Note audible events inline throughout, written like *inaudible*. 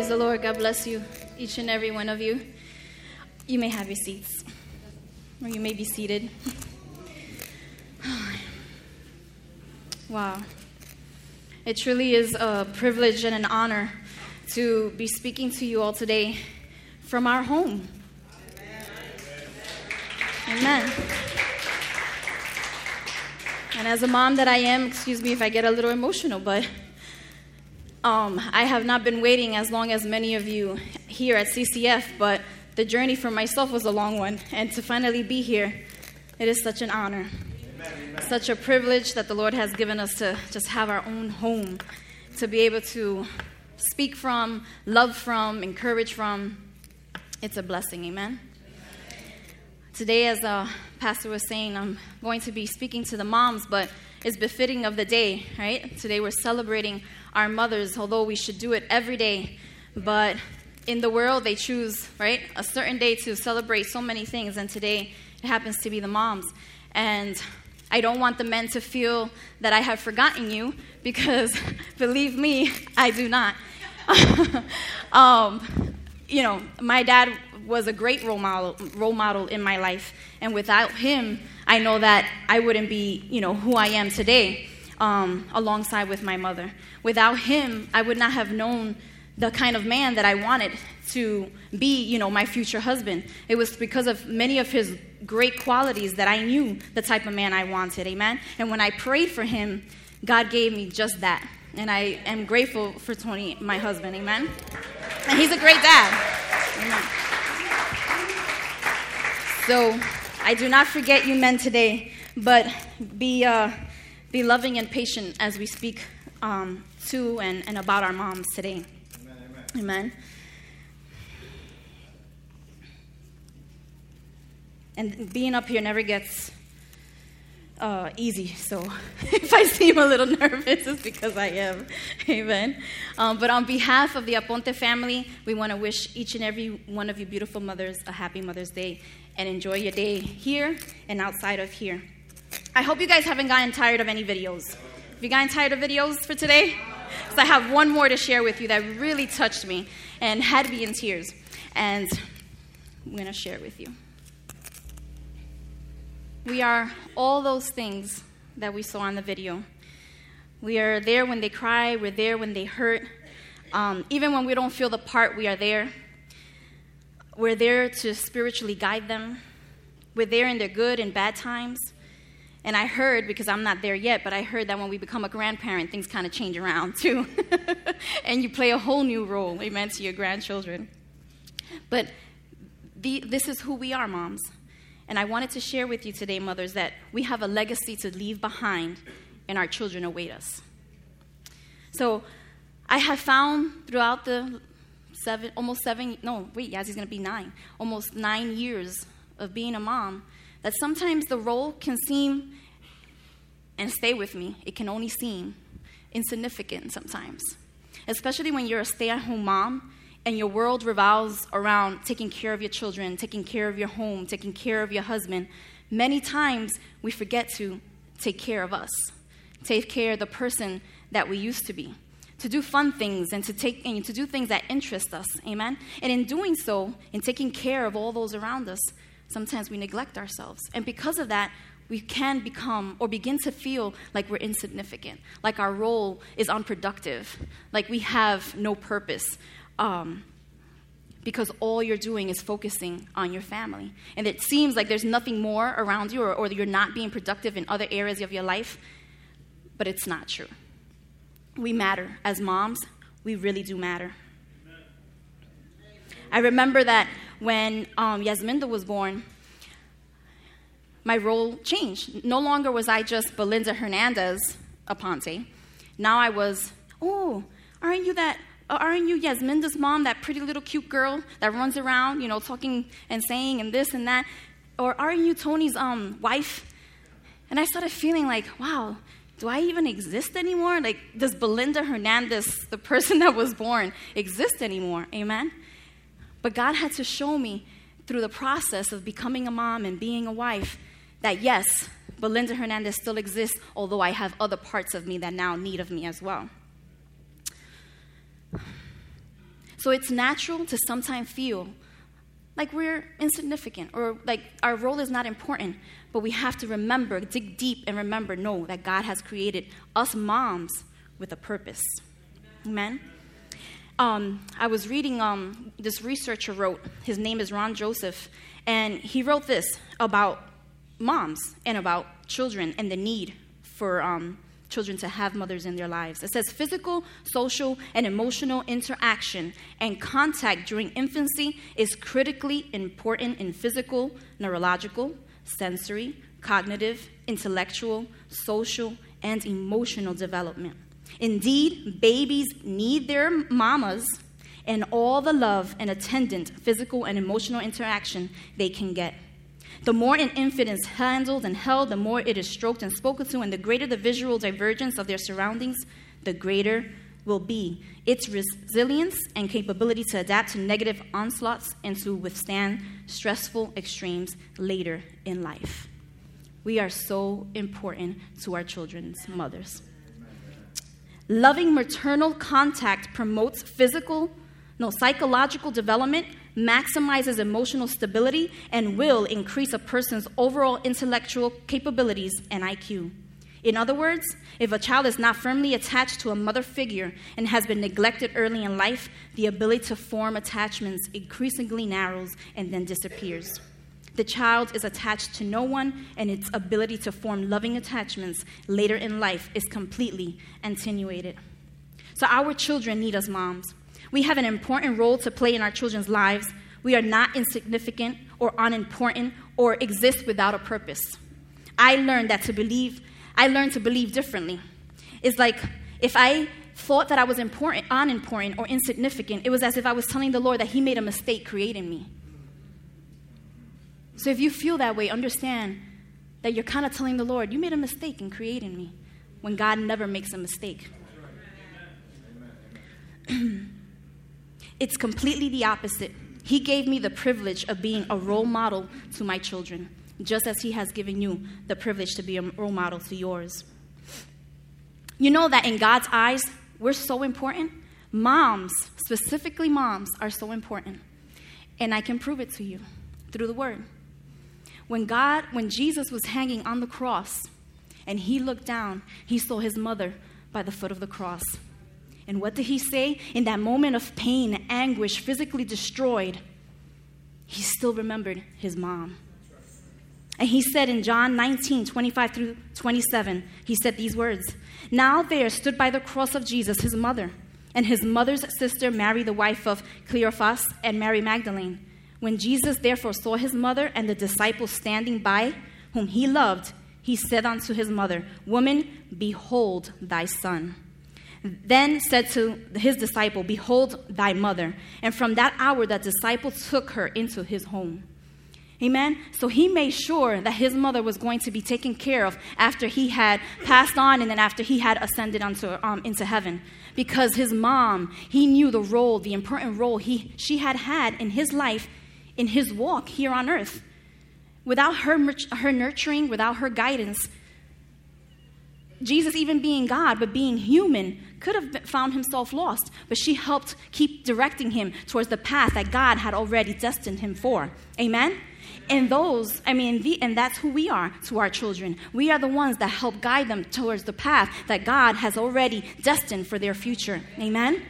Praise the Lord. God bless you, each and every one of you. You may have your seats, or you may be seated. *sighs* Wow. It truly is a privilege and an honor to be speaking to you all today from our home. Amen. And as a mom that I am, excuse me if I get a little emotional, but um, I have not been waiting as long as many of you here at CCF, but the journey for myself was a long one. And to finally be here, it is such an honor. Amen. Such a privilege that the Lord has given us to just have our own home, to be able to speak from, love from, encourage from. It's a blessing. Amen. Today, as uh, Pastor was saying, I'm going to be speaking to the moms, but it's befitting of the day, right? Today we're celebrating our mothers, although we should do it every day. But in the world, they choose, right, a certain day to celebrate so many things, and today it happens to be the moms. And I don't want the men to feel that I have forgotten you because, *laughs* believe me, I do not. *laughs* um, you know, my dad was a great role model, role model in my life. And without him, I know that I wouldn't be, you know, who I am today um, alongside with my mother. Without him, I would not have known the kind of man that I wanted to be, you know, my future husband. It was because of many of his great qualities that I knew the type of man I wanted. Amen. And when I prayed for him, God gave me just that. And I am grateful for Tony, my husband. Amen. And he's a great dad. Amen. So I do not forget you men today, but be, uh, be loving and patient as we speak um, to and, and about our moms today. Amen. amen. amen. And being up here never gets uh, easy. So *laughs* if I seem a little *laughs* nervous, it's because I am. Amen. Um, but on behalf of the Aponte family, we want to wish each and every one of you beautiful mothers a happy Mother's Day and enjoy your day here and outside of here. I hope you guys haven't gotten tired of any videos. Have you gotten tired of videos for today? Because I have one more to share with you that really touched me and had me in tears. And I'm going to share it with you. We are all those things that we saw in the video. We are there when they cry, we're there when they hurt. Um, even when we don't feel the part, we are there. We're there to spiritually guide them. We're there in their good and bad times. And I heard, because I'm not there yet, but I heard that when we become a grandparent, things kind of change around too. *laughs* and you play a whole new role, amen, to your grandchildren. But the, this is who we are, moms. And I wanted to share with you today, mothers, that we have a legacy to leave behind and our children await us. So I have found throughout the seven, almost seven, no, wait, Yazzy's gonna be nine, almost nine years of being a mom, that sometimes the role can seem, and stay with me, it can only seem insignificant sometimes. Especially when you're a stay at home mom and your world revolves around taking care of your children, taking care of your home, taking care of your husband, many times we forget to take care of us, take care of the person that we used to be, to do fun things and to take and to do things that interest us. Amen. And in doing so, in taking care of all those around us, sometimes we neglect ourselves. And because of that, we can become or begin to feel like we're insignificant, like our role is unproductive, like we have no purpose, um, because all you're doing is focusing on your family. And it seems like there's nothing more around you or, or you're not being productive in other areas of your life, but it's not true. We matter. As moms, we really do matter. I remember that when um, Yasminda was born, my role changed. No longer was I just Belinda Hernandez Aponte. Now I was, oh, aren't you that aren't you Yasminda's mom, that pretty little cute girl that runs around, you know, talking and saying and this and that? Or aren't you Tony's um, wife? And I started feeling like, wow, do I even exist anymore? Like, does Belinda Hernandez, the person *laughs* that was born, exist anymore? Amen? But God had to show me through the process of becoming a mom and being a wife that yes, Belinda Hernandez still exists, although I have other parts of me that now need of me as well. So it's natural to sometimes feel like we're insignificant or like our role is not important. But we have to remember, dig deep and remember, know that God has created us moms with a purpose. Amen. Um, I was reading um, this researcher wrote, his name is Ron Joseph, and he wrote this about moms and about children and the need for um, children to have mothers in their lives. It says physical, social, and emotional interaction and contact during infancy is critically important in physical, neurological, sensory, cognitive, intellectual, social, and emotional development. Indeed, babies need their mamas and all the love and attendant physical and emotional interaction they can get. The more an infant is handled and held, the more it is stroked and spoken to, and the greater the visual divergence of their surroundings, the greater will be its resilience and capability to adapt to negative onslaughts and to withstand stressful extremes later in life. We are so important to our children's mothers. Loving maternal contact promotes physical, no, psychological development, maximizes emotional stability, and will increase a person's overall intellectual capabilities and IQ. In other words, if a child is not firmly attached to a mother figure and has been neglected early in life, the ability to form attachments increasingly narrows and then disappears. The child is attached to no one, and its ability to form loving attachments later in life is completely attenuated. So, our children need us moms. We have an important role to play in our children's lives. We are not insignificant or unimportant or exist without a purpose. I learned that to believe, I learned to believe differently. It's like if I thought that I was important, unimportant, or insignificant, it was as if I was telling the Lord that He made a mistake creating me. So if you feel that way, understand that you're kind of telling the Lord, You made a mistake in creating me, when God never makes a mistake. *clears throat* it's completely the opposite. He gave me the privilege of being a role model to my children, just as He has given you the privilege to be a role model to yours. You know that in God's eyes, we're so important. Moms, specifically moms, are so important. And I can prove it to you through the Word. When God, when Jesus was hanging on the cross and he looked down, he saw his mother by the foot of the cross. And what did he say? In that moment of pain, anguish, physically destroyed, he still remembered his mom. And he said in John 19, 25 through 27, he said these words Now there stood by the cross of Jesus his mother, and his mother's sister, Mary, the wife of Cleophas, and Mary Magdalene. When Jesus therefore saw his mother and the disciples standing by, whom he loved, he said unto his mother, Woman, behold thy son. Then said to his disciple, Behold thy mother. And from that hour, that disciple took her into his home. Amen. So he made sure that his mother was going to be taken care of after he had passed on and then after he had ascended onto, um, into heaven. Because his mom, he knew the role, the important role he, she had had in his life in his walk here on earth. Without her, her nurturing, without her guidance, Jesus, even being God but being human, could have found himself lost, but she helped keep directing him towards the path that God had already destined him for. Amen? And those, I mean, the, and that's who we are to our children. We are the ones that help guide them towards the path that God has already destined for their future. Amen?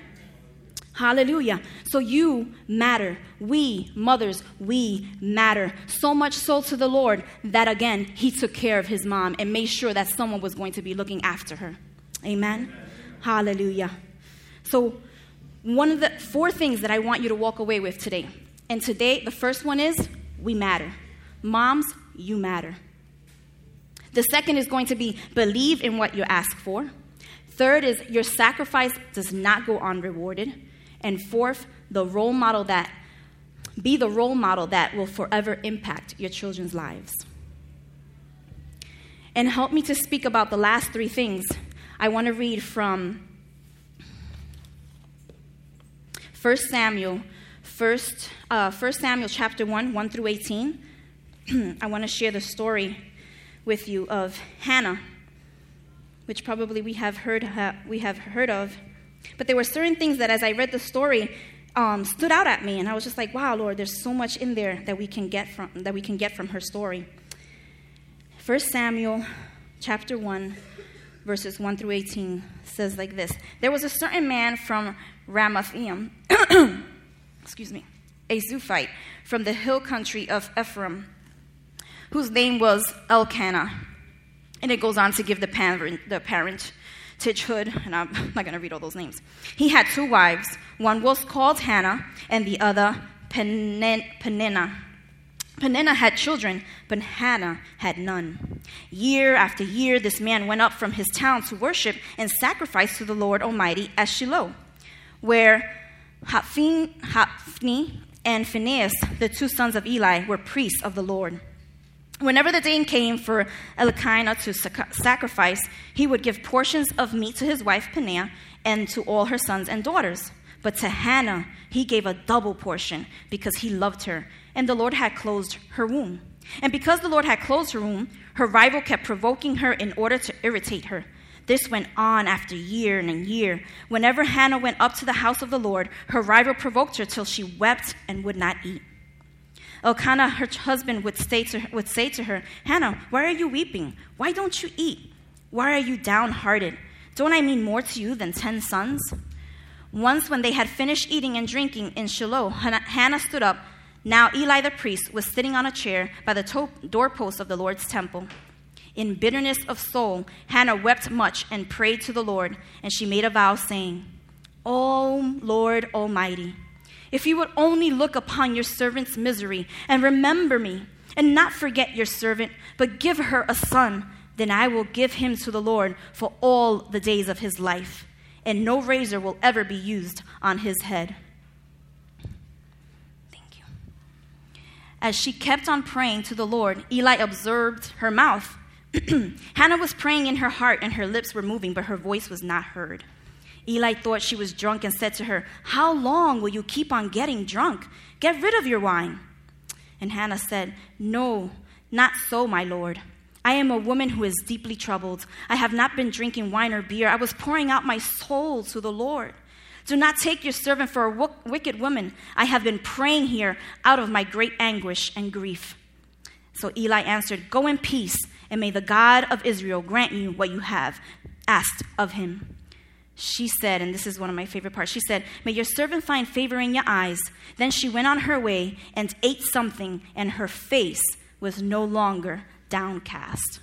Hallelujah. So you matter. We, mothers, we matter. So much so to the Lord that again, He took care of His mom and made sure that someone was going to be looking after her. Amen. Amen. Hallelujah. So, one of the four things that I want you to walk away with today. And today, the first one is we matter. Moms, you matter. The second is going to be believe in what you ask for. Third is your sacrifice does not go unrewarded. And fourth, the role model that be the role model that will forever impact your children's lives. And help me to speak about the last three things. I want to read from 1 Samuel, 1, uh, 1 Samuel chapter 1, 1 through 18. *clears throat* I want to share the story with you of Hannah, which probably we have heard, we have heard of. But there were certain things that, as I read the story, um, stood out at me, and I was just like, "Wow, Lord, there's so much in there that we can get from that we can get from her story." First Samuel, chapter one, verses one through eighteen says like this: There was a certain man from Ramathaim, *clears throat* excuse me, a Zuphite from the hill country of Ephraim, whose name was Elkanah, and it goes on to give the parent, the parent Titchhood, and I'm *laughs* not going to read all those names. He had two wives. One was called Hannah, and the other Peninnah. Peninnah had children, but Hannah had none. Year after year, this man went up from his town to worship and sacrifice to the Lord Almighty at Shiloh, where Hophni and Phinehas, the two sons of Eli, were priests of the Lord. Whenever the day came for Elkanah to sacrifice, he would give portions of meat to his wife Peninnah and to all her sons and daughters. But to Hannah, he gave a double portion because he loved her, and the Lord had closed her womb. And because the Lord had closed her womb, her rival kept provoking her in order to irritate her. This went on after year and year. Whenever Hannah went up to the house of the Lord, her rival provoked her till she wept and would not eat. Elkanah, her husband, would say, to her, would say to her, Hannah, why are you weeping? Why don't you eat? Why are you downhearted? Don't I mean more to you than ten sons? Once, when they had finished eating and drinking in Shiloh, Hannah stood up. Now Eli the priest was sitting on a chair by the to- doorpost of the Lord's temple. In bitterness of soul, Hannah wept much and prayed to the Lord, and she made a vow, saying, O Lord Almighty, if you would only look upon your servant's misery and remember me, and not forget your servant, but give her a son, then I will give him to the Lord for all the days of his life, and no razor will ever be used on his head. Thank you. As she kept on praying to the Lord, Eli observed her mouth. *clears throat* Hannah was praying in her heart, and her lips were moving, but her voice was not heard. Eli thought she was drunk and said to her, How long will you keep on getting drunk? Get rid of your wine. And Hannah said, No, not so, my lord. I am a woman who is deeply troubled. I have not been drinking wine or beer. I was pouring out my soul to the Lord. Do not take your servant for a wicked woman. I have been praying here out of my great anguish and grief. So Eli answered, Go in peace, and may the God of Israel grant you what you have asked of him she said, and this is one of my favorite parts, she said, May your servant find favor in your eyes. Then she went on her way and ate something, and her face was no longer downcast.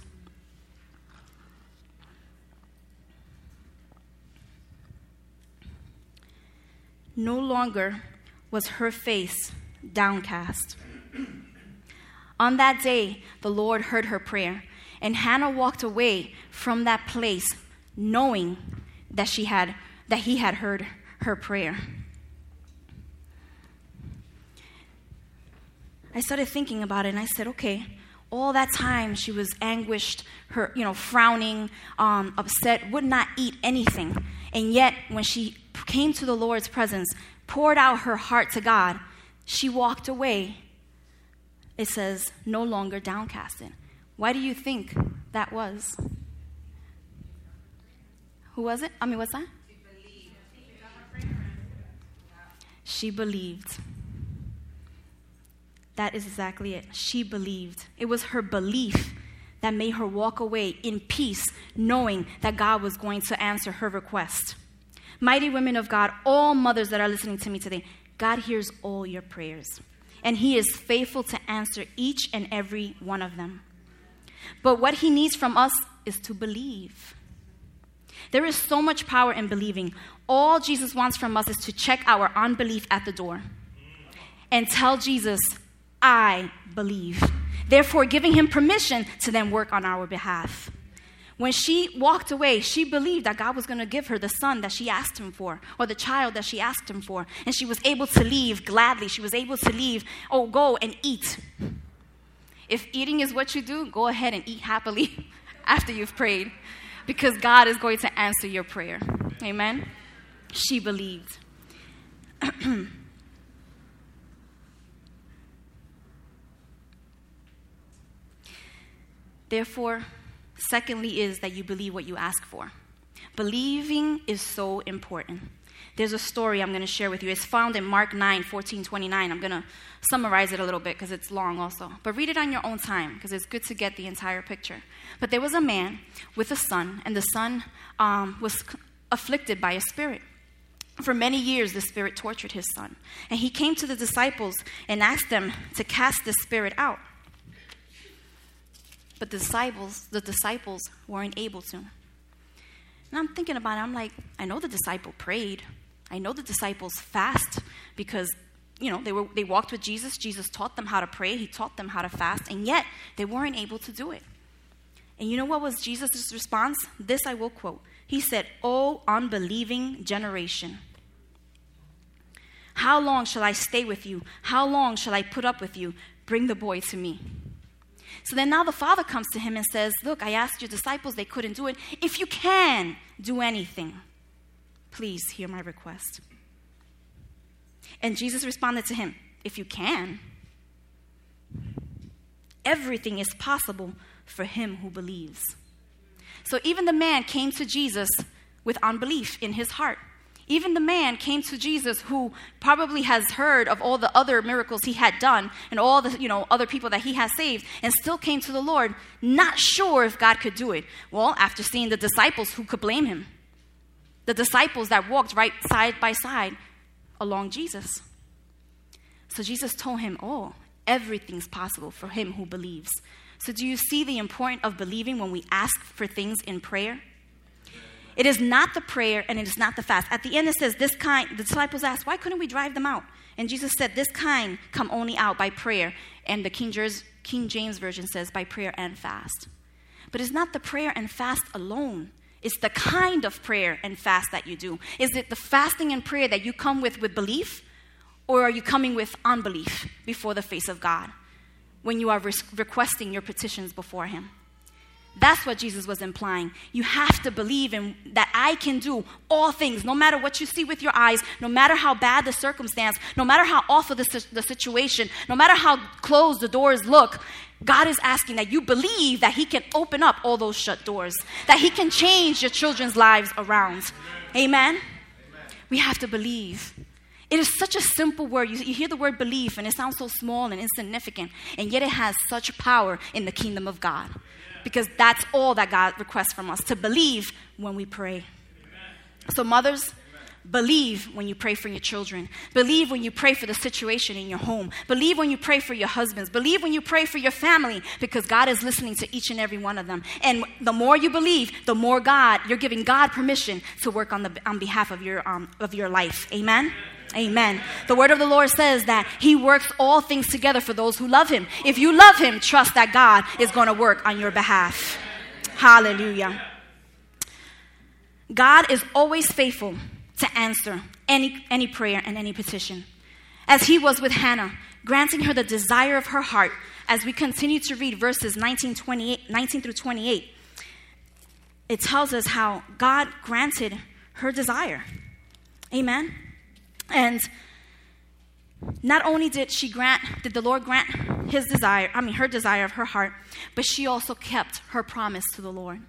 No longer was her face downcast. On that day, the Lord heard her prayer, and Hannah walked away from that place knowing that she had that he had heard her prayer. I started thinking about it and I said, okay, all that time she was anguished, her, you know, frowning, um, upset, would not eat anything. And yet, when she came to the Lord's presence, poured out her heart to God, she walked away. It says, no longer downcasted. Why do you think that was? Who was it? I mean, what's that? She believed. That is exactly it. She believed. It was her belief that made her walk away in peace, knowing that God was going to answer her request. Mighty women of God, all mothers that are listening to me today, God hears all your prayers, and He is faithful to answer each and every one of them. But what He needs from us is to believe. There is so much power in believing. All Jesus wants from us is to check our unbelief at the door and tell Jesus, I believe. Therefore, giving him permission to then work on our behalf. When she walked away, she believed that God was going to give her the son that she asked him for, or the child that she asked him for. And she was able to leave gladly. She was able to leave, oh, go and eat. If eating is what you do, go ahead and eat happily *laughs* after you've prayed because God is going to answer your prayer. Amen? She believed. *clears throat* Therefore, secondly, is that you believe what you ask for. Believing is so important. There's a story I'm going to share with you. It's found in Mark 9, 14, 29. I'm going to summarize it a little bit because it's long also. But read it on your own time because it's good to get the entire picture. But there was a man with a son, and the son um, was afflicted by a spirit. For many years, the spirit tortured his son. And he came to the disciples and asked them to cast the spirit out. But the disciples, the disciples weren't able to. And I'm thinking about it, I'm like, I know the disciple prayed. I know the disciples fast because you know they were they walked with Jesus. Jesus taught them how to pray, he taught them how to fast, and yet they weren't able to do it. And you know what was Jesus' response? This I will quote. He said, "O unbelieving generation, how long shall I stay with you? How long shall I put up with you? Bring the boy to me." So then now the father comes to him and says, Look, I asked your disciples, they couldn't do it. If you can do anything, please hear my request. And Jesus responded to him, If you can, everything is possible for him who believes. So even the man came to Jesus with unbelief in his heart. Even the man came to Jesus who probably has heard of all the other miracles he had done and all the you know other people that he has saved and still came to the Lord not sure if God could do it. Well, after seeing the disciples who could blame him. The disciples that walked right side by side along Jesus. So Jesus told him, "Oh, everything's possible for him who believes." So do you see the importance of believing when we ask for things in prayer? It is not the prayer and it is not the fast. At the end, it says, This kind, the disciples asked, Why couldn't we drive them out? And Jesus said, This kind come only out by prayer. And the King James, King James Version says, By prayer and fast. But it's not the prayer and fast alone. It's the kind of prayer and fast that you do. Is it the fasting and prayer that you come with with belief? Or are you coming with unbelief before the face of God when you are re- requesting your petitions before Him? That's what Jesus was implying. You have to believe in that I can do all things, no matter what you see with your eyes, no matter how bad the circumstance, no matter how awful the, the situation, no matter how closed the doors look. God is asking that you believe that He can open up all those shut doors, that He can change your children's lives around. Amen? Amen. We have to believe. It is such a simple word. You, you, hear the word belief, and it sounds so small and insignificant, and yet it has such power in the kingdom of God because that's all that God requests from us to believe when we pray. So, mothers, Believe when you pray for your children. Believe when you pray for the situation in your home. Believe when you pray for your husbands. Believe when you pray for your family because God is listening to each and every one of them. And the more you believe, the more God, you're giving God permission to work on, the, on behalf of your, um, of your life. Amen? Amen. The word of the Lord says that He works all things together for those who love Him. If you love Him, trust that God is going to work on your behalf. Hallelujah. God is always faithful to answer any, any prayer and any petition. As He was with Hannah, granting her the desire of her heart, as we continue to read verses 19, 28, 19 through 28, it tells us how God granted her desire. Amen. And not only did she grant, did the Lord grant his desire, I mean her desire of her heart, but she also kept her promise to the Lord.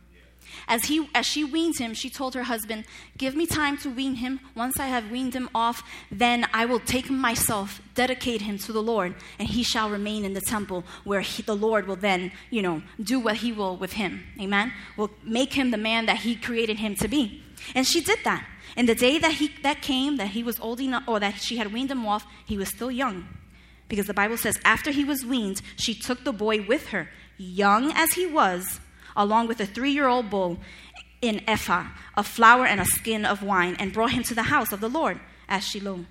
As, he, as she weaned him, she told her husband, Give me time to wean him. Once I have weaned him off, then I will take him myself, dedicate him to the Lord, and he shall remain in the temple where he, the Lord will then, you know, do what he will with him. Amen? Will make him the man that he created him to be. And she did that. And the day that he that came, that he was old enough, or that she had weaned him off, he was still young. Because the Bible says, after he was weaned, she took the boy with her, young as he was, along with a three year old bull in ephah of flour and a skin of wine, and brought him to the house of the Lord at Shiloh.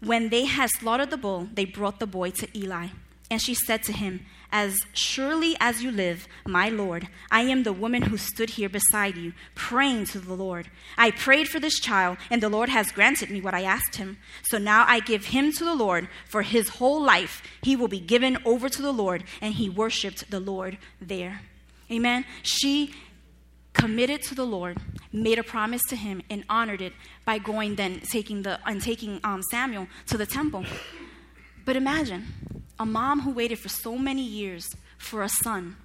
When they had slaughtered the bull, they brought the boy to Eli. And she said to him, As surely as you live, my Lord, I am the woman who stood here beside you, praying to the Lord. I prayed for this child, and the Lord has granted me what I asked him. So now I give him to the Lord for his whole life. He will be given over to the Lord, and he worshiped the Lord there. Amen. She committed to the Lord, made a promise to him, and honored it by going then taking the and taking um, Samuel to the temple. But imagine a mom who waited for so many years for a son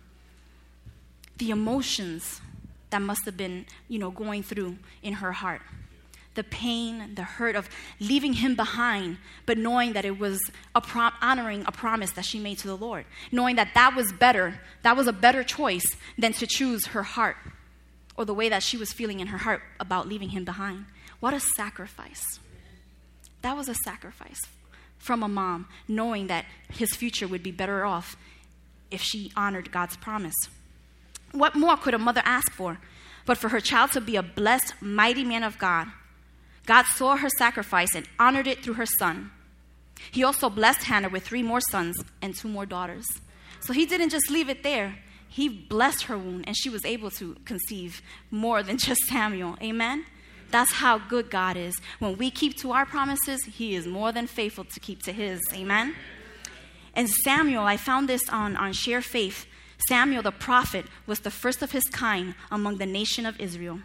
the emotions that must have been, you know, going through in her heart. The pain, the hurt of leaving him behind, but knowing that it was a prom- honoring a promise that she made to the Lord, knowing that that was better, that was a better choice than to choose her heart or the way that she was feeling in her heart about leaving him behind. What a sacrifice. That was a sacrifice from a mom, knowing that his future would be better off if she honored God's promise. What more could a mother ask for but for her child to be a blessed, mighty man of God? God saw her sacrifice and honored it through her son. He also blessed Hannah with three more sons and two more daughters. So he didn't just leave it there. He blessed her womb and she was able to conceive more than just Samuel. Amen? That's how good God is. When we keep to our promises, He is more than faithful to keep to His. Amen? And Samuel, I found this on, on Sharefaith. Samuel the prophet was the first of his kind among the nation of Israel.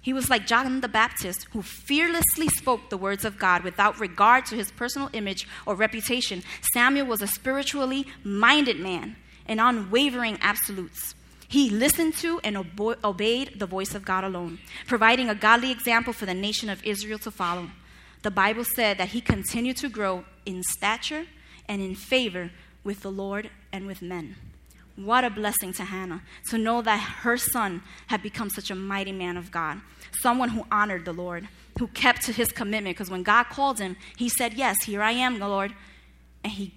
He was like John the Baptist, who fearlessly spoke the words of God without regard to his personal image or reputation. Samuel was a spiritually minded man and unwavering absolutes. He listened to and obo- obeyed the voice of God alone, providing a godly example for the nation of Israel to follow. The Bible said that he continued to grow in stature and in favor with the Lord and with men. What a blessing to Hannah to know that her son had become such a mighty man of God, someone who honored the Lord, who kept to his commitment. Because when God called him, he said, Yes, here I am, the Lord. And he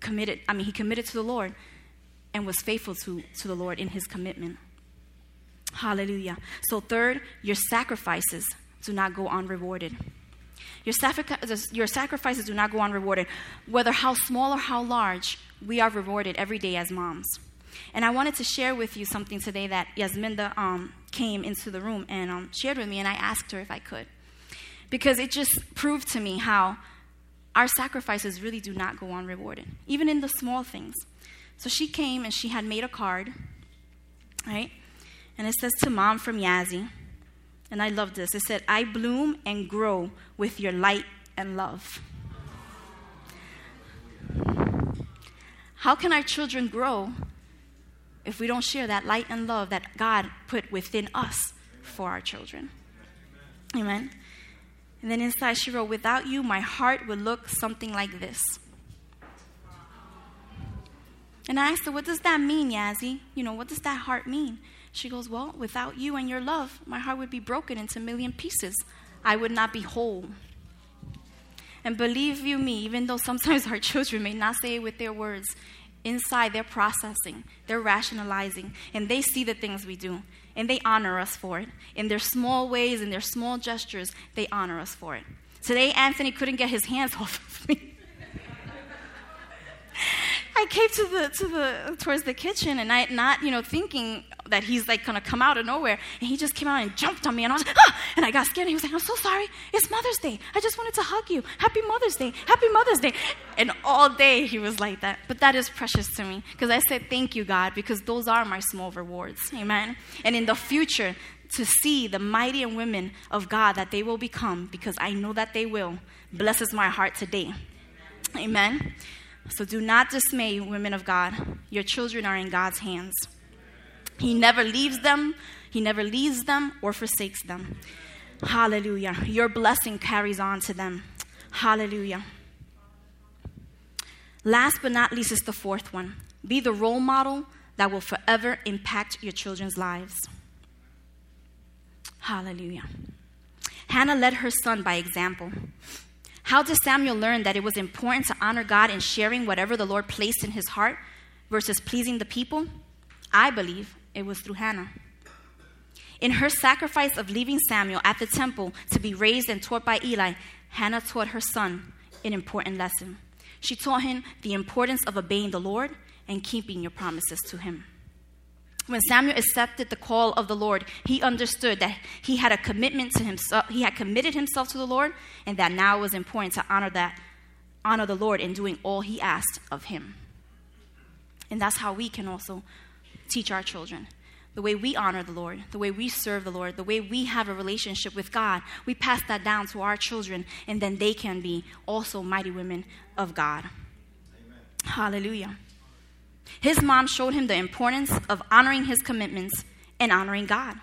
committed, I mean, he committed to the Lord and was faithful to, to the Lord in his commitment. Hallelujah. So, third, your sacrifices do not go unrewarded. Your, your sacrifices do not go unrewarded. Whether how small or how large, we are rewarded every day as moms. And I wanted to share with you something today that Yasminda um, came into the room and um, shared with me, and I asked her if I could. Because it just proved to me how our sacrifices really do not go unrewarded, even in the small things. So she came and she had made a card, right? And it says to mom from Yazzie. And I love this. It said, I bloom and grow with your light and love. How can our children grow if we don't share that light and love that God put within us for our children? Amen. And then inside she wrote, Without you, my heart would look something like this. And I asked her, What does that mean, Yazzie? You know, what does that heart mean? She goes, Well, without you and your love, my heart would be broken into a million pieces. I would not be whole. And believe you me, even though sometimes our *laughs* children may not say it with their words, inside they're processing, they're rationalizing, and they see the things we do, and they honor us for it. In their small ways, in their small gestures, they honor us for it. Today, Anthony couldn't get his hands *laughs* off of me. I came to the to the towards the kitchen and I not you know thinking that he's like gonna come out of nowhere. And he just came out and jumped on me and I was like ah! and I got scared and he was like I'm so sorry. It's Mother's Day. I just wanted to hug you. Happy Mother's Day. Happy Mother's Day. And all day he was like that. But that is precious to me because I said thank you God because those are my small rewards. Amen. And in the future to see the mighty and women of God that they will become because I know that they will blesses my heart today. Amen. So do not dismay, women of God. Your children are in God's hands. He never leaves them, He never leaves them or forsakes them. Hallelujah. Your blessing carries on to them. Hallelujah. Last but not least is the fourth one be the role model that will forever impact your children's lives. Hallelujah. Hannah led her son by example. How did Samuel learn that it was important to honor God in sharing whatever the Lord placed in his heart versus pleasing the people? I believe it was through Hannah. In her sacrifice of leaving Samuel at the temple to be raised and taught by Eli, Hannah taught her son an important lesson. She taught him the importance of obeying the Lord and keeping your promises to him. When Samuel accepted the call of the Lord, he understood that he had a commitment to himself, he had committed himself to the Lord, and that now it was important to honor that, honor the Lord in doing all he asked of him. And that's how we can also teach our children. The way we honor the Lord, the way we serve the Lord, the way we have a relationship with God, we pass that down to our children, and then they can be also mighty women of God. Amen. Hallelujah. His mom showed him the importance of honoring his commitments and honoring God.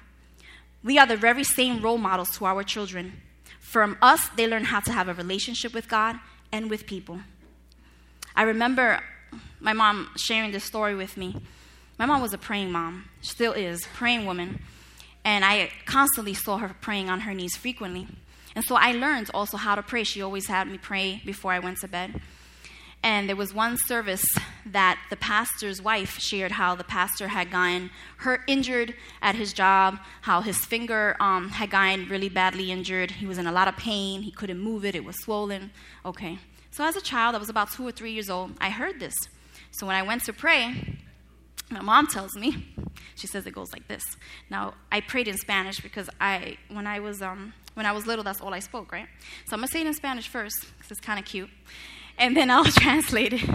We are the very same role models to our children. From us, they learn how to have a relationship with God and with people. I remember my mom sharing this story with me. My mom was a praying mom, still is, praying woman. And I constantly saw her praying on her knees frequently. And so I learned also how to pray. She always had me pray before I went to bed. And there was one service that the pastor's wife shared how the pastor had gotten hurt, injured at his job, how his finger um, had gotten really badly injured. He was in a lot of pain. He couldn't move it, it was swollen. Okay. So as a child, I was about two or three years old, I heard this. So when I went to pray, my mom tells me, she says it goes like this. Now, I prayed in Spanish because I, when I was, um, when I was little, that's all I spoke, right? So I'm gonna say it in Spanish first because it's kind of cute and then I'll *laughs* translate it.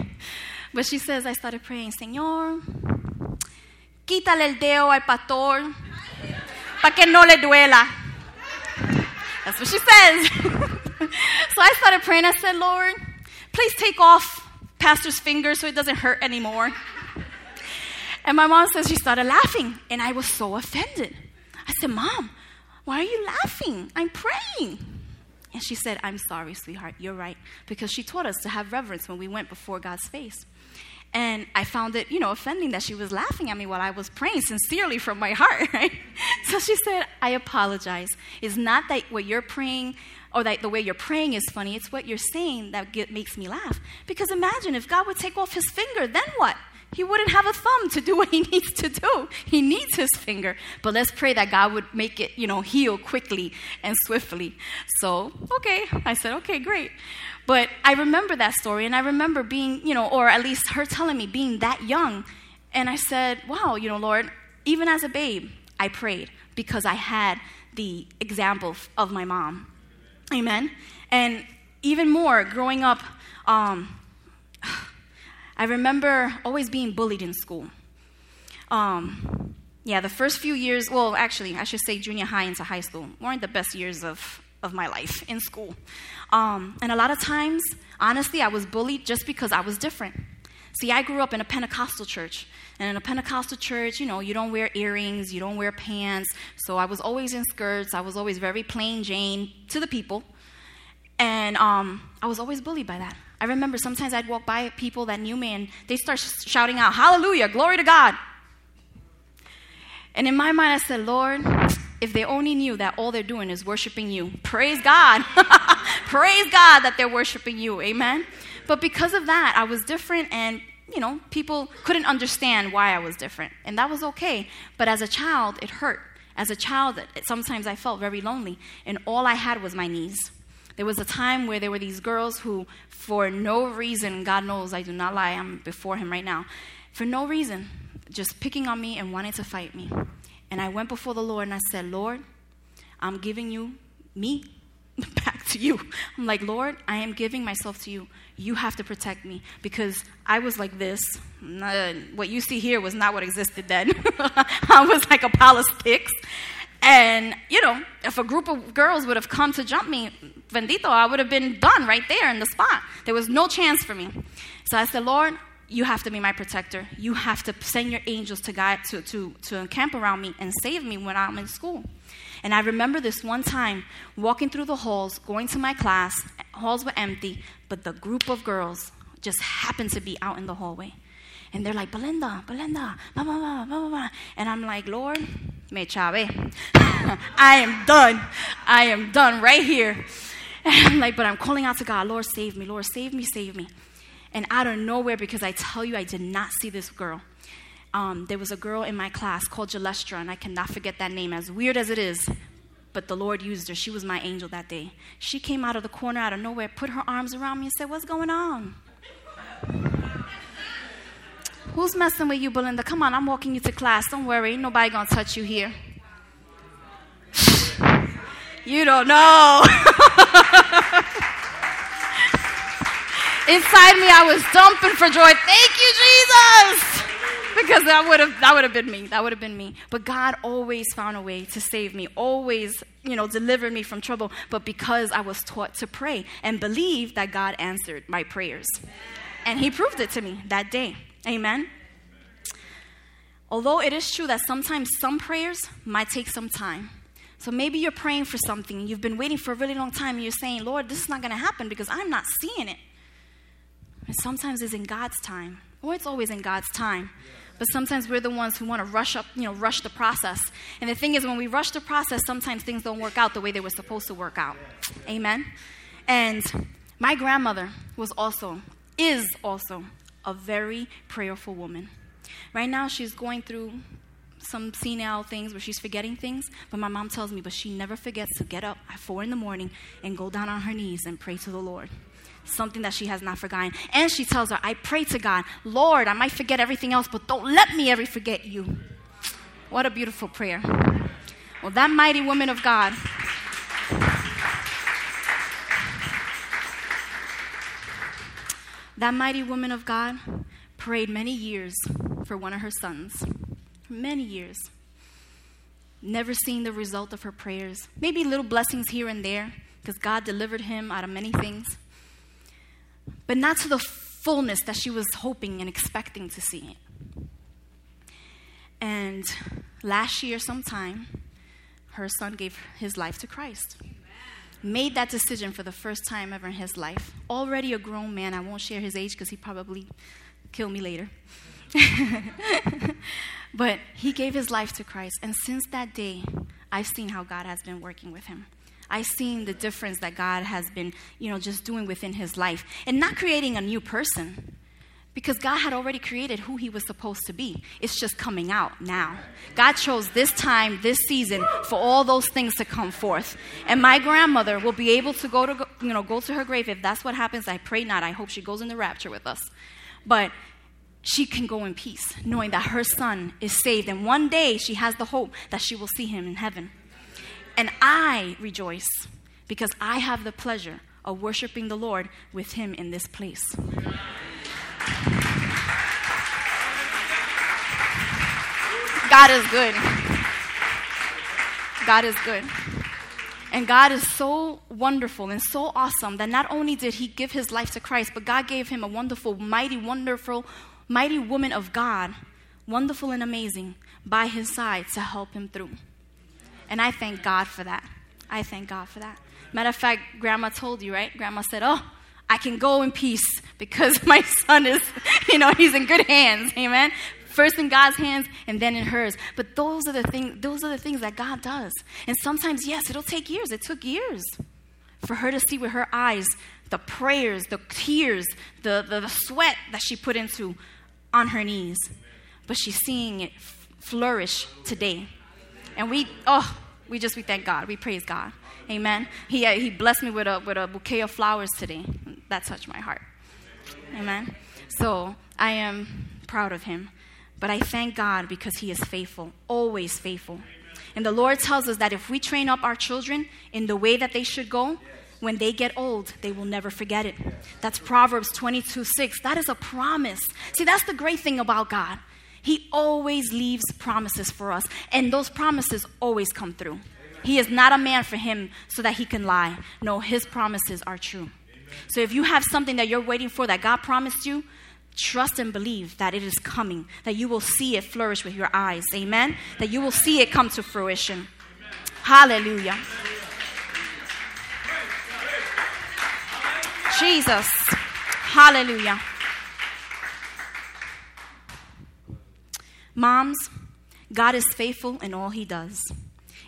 But she says, I started praying, Señor, quítale el dedo al pastor para que no le duela. That's what she says. *laughs* so I started praying. I said, Lord, please take off pastor's finger so it doesn't hurt anymore. And my mom says she started laughing, and I was so offended. I said, Mom, why are you laughing? I'm praying. And she said, I'm sorry, sweetheart, you're right. Because she taught us to have reverence when we went before God's face. And I found it, you know, offending that she was laughing at me while I was praying sincerely from my heart, *laughs* right? So she said, I apologize. It's not that what you're praying or that the way you're praying is funny, it's what you're saying that get, makes me laugh. Because imagine if God would take off his finger, then what? He wouldn't have a thumb to do *laughs* what he needs to do. He needs his finger. But let's pray that God would make it, you know, heal quickly and swiftly. So, okay. I said, okay, great. But I remember that story and I remember being, you know, or at least her telling me being that young. And I said, wow, you know, Lord, even as a babe, I prayed because I had the example of my mom. Amen. And even more, growing up, um, I remember always being bullied in school. Um, yeah, the first few years, well, actually, I should say junior high into high school, weren't the best years of, of my life in school. Um, and a lot of times, honestly, I was bullied just because I was different. See, I grew up in a Pentecostal church. And in a Pentecostal church, you know, you don't wear earrings, you don't wear pants. So I was always in skirts. I was always very plain Jane to the people. And um, I was always bullied by that. I remember sometimes I'd walk by people that knew me and they start shouting out, Hallelujah, glory to God. And in my mind, I said, Lord, if they only knew that all they're doing is worshiping you, praise God. *laughs* praise God that they're worshiping you. Amen. But because of that, I was different and you know, people couldn't understand why I was different. And that was okay. But as a child, it hurt. As a child, sometimes I felt very lonely. And all I had was my knees. There was a time where there were these girls who, for no reason, God knows I do not lie, I'm before Him right now, for no reason, just picking on me and wanting to fight me. And I went before the Lord and I said, Lord, I'm giving you me *laughs* back to you. I'm like, Lord, I am giving myself to you. You have to protect me because I was like this. what you see here was not what existed then. *laughs* I was like a pile of sticks. And, you know, if a group of girls would have come to jump me, bendito, I would have been done right there in the spot. There was no chance for me. So I said, Lord, you have to be my protector. You have to send your angels to guide to, to, to encamp around me and save me when I'm in school. And I remember this one time walking through the halls, going to my class. Halls were empty, but the group of girls just happened to be out in the hallway. And they're like, Belinda, Belinda, blah, blah, blah, blah, blah. And I'm like, Lord, me chave. *laughs* I am done. I am done right here. *laughs* And I'm like, but I'm calling out to God, Lord, save me, Lord, save me, save me. And out of nowhere, because I tell you, I did not see this girl. Um, there was a girl in my class called Jalestra, and I cannot forget that name, as weird as it is. But the Lord used her. She was my angel that day. She came out of the corner, out of nowhere, put her arms around me, and said, What's going on? Who's messing with you, Belinda? Come on, I'm walking you to class. Don't worry, nobody gonna touch you here. you don't know. *laughs* Inside me, I was dumping for joy. Thank you, Jesus. Because that would have that would have been me. That would have been me. But God always found a way to save me. Always, you know, delivered me from trouble. But because I was taught to pray and believe that God answered my prayers. And he proved it to me that day. Amen. Although it is true that sometimes some prayers might take some time. So maybe you're praying for something you've been waiting for a really long time and you're saying, Lord, this is not going to happen because I'm not seeing it. And sometimes it's in God's time, or it's always in God's time. But sometimes we're the ones who want to rush up, you know, rush the process. And the thing is, when we rush the process, sometimes things don't work out the way they were supposed to work out. Amen. And my grandmother was also, is also, a very prayerful woman. Right now, she's going through some senile things where she's forgetting things, but my mom tells me, but she never forgets to get up at four in the morning and go down on her knees and pray to the Lord. Something that she has not forgotten. And she tells her, I pray to God, Lord, I might forget everything else, but don't let me ever forget you. What a beautiful prayer. Well, that mighty woman of God. That mighty woman of God prayed many years for one of her sons. Many years. Never seeing the result of her prayers. Maybe little blessings here and there, because God delivered him out of many things. But not to the fullness that she was hoping and expecting to see. And last year, sometime, her son gave his life to Christ. Made that decision for the first time ever in his life. Already a grown man. I won't share his age because he probably kill me later. *laughs* but he gave his life to Christ. And since that day, I've seen how God has been working with him. I've seen the difference that God has been, you know, just doing within his life and not creating a new person. Because God had already created who he was supposed to be. It's just coming out now. God chose this time, this season, for all those things to come forth. And my grandmother will be able to go to, you know, go to her grave. If that's what happens, I pray not. I hope she goes in the rapture with us. But she can go in peace, knowing that her son is saved. And one day she has the hope that she will see him in heaven. And I rejoice because I have the pleasure of worshiping the Lord with him in this place. God is good. God is good. And God is so wonderful and so awesome that not only did he give his life to Christ, but God gave him a wonderful, mighty, wonderful, mighty woman of God, wonderful and amazing, by his side to help him through. And I thank God for that. I thank God for that. Matter of fact, Grandma told you, right? Grandma said, Oh, I can go in peace because *laughs* my son is, you know, he's in good hands. Amen. First in God's hands and then in hers. But those are the things those are the things that God does. And sometimes, yes, it'll take years. It took years for her to see with her eyes the prayers, the tears, the, the, the sweat that she put into on her knees. But she's seeing it flourish today. And we, oh, we just, we thank God. We praise God. Amen. He, uh, he blessed me with a, with a bouquet of flowers today. That touched my heart. Amen. So I am proud of him. But I thank God because He is faithful, always faithful. And the Lord tells us that if we train up our children in the way that they should go, when they get old, they will never forget it. That's Proverbs 22 6. That is a promise. See, that's the great thing about God. He always leaves promises for us, and those promises always come through. He is not a man for him so that he can lie. No, his promises are true. So if you have something that you're waiting for that God promised you, trust and believe that it is coming, that you will see it flourish with your eyes. Amen? That you will see it come to fruition. Hallelujah. Jesus. Hallelujah. Moms, God is faithful in all He does.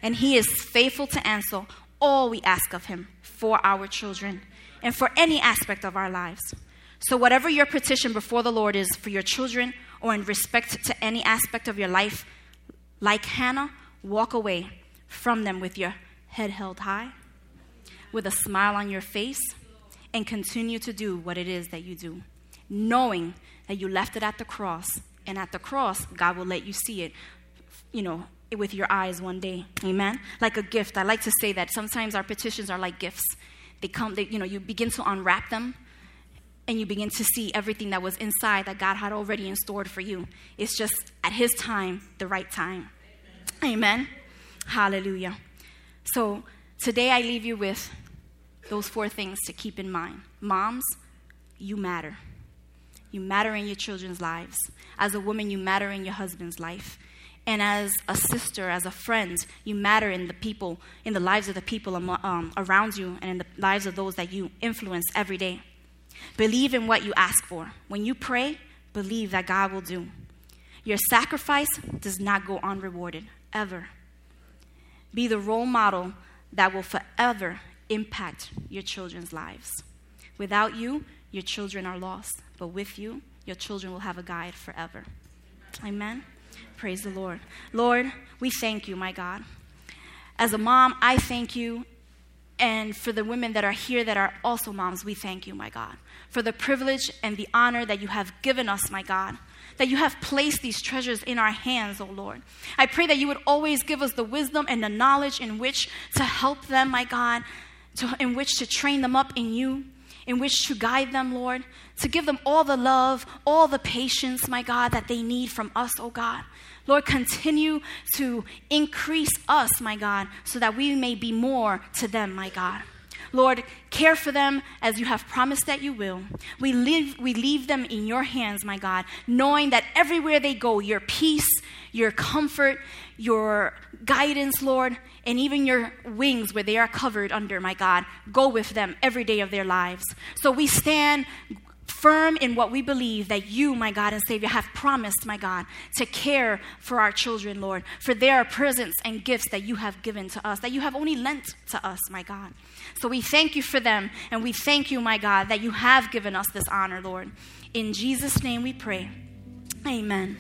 And He is faithful to answer all we ask of Him for our children and for any aspect of our lives. So, whatever your petition before the Lord is for your children or in respect to any aspect of your life, like Hannah, walk away from them with your head held high, with a smile on your face, and continue to do what it is that you do, knowing that you left it at the cross. And at the cross, God will let you see it, you know, with your eyes one day. Amen? Like a gift. I like to say that sometimes our petitions are like gifts. They come, they, you know, you begin to unwrap them and you begin to see everything that was inside that God had already in store for you. It's just at His time, the right time. Amen. Amen. Hallelujah. So today I leave you with those four things to keep in mind. Moms, you matter. you matter in your children's lives. As a woman, you matter in your husband's life. And as a sister, as a friend, you matter in the people, in the lives of the people um, around you, and in the lives of those that you influence every day. Believe in what you ask for. When you pray, believe that God will do. Your sacrifice does not go unrewarded, ever. Be the role model that will forever impact your children's lives. Without you, your children are lost, but with you, your children will have a guide forever. Amen. Praise the Lord. Lord, we thank you, my God. As a mom, I thank you. And for the women that are here that are also moms, we thank you, my God, for the privilege and the honor that you have given us, my God, that you have placed these treasures in our hands, oh Lord. I pray that you would always give us the wisdom and the knowledge in which to help them, my God, to, in which to train them up in you, in which to guide them, Lord, to give them all the love, all the patience, my God, that they need from us, oh God. Lord, continue to increase us, my God, so that we may be more to them, my God. Lord, care for them as you have promised that you will. We leave, we leave them in your hands, my God, knowing that everywhere they go, your peace, your comfort, your guidance, Lord, and even your wings where they are covered under, my God, go with them every day of their lives. So we stand firm in what we believe that you, my God and Savior, have promised, my God, to care for our children, Lord, for their presents and gifts that you have given to us, that you have only lent to us, my God. So we thank you for them, and we thank you, my God, that you have given us this honor, Lord. In Jesus' name we pray. Amen.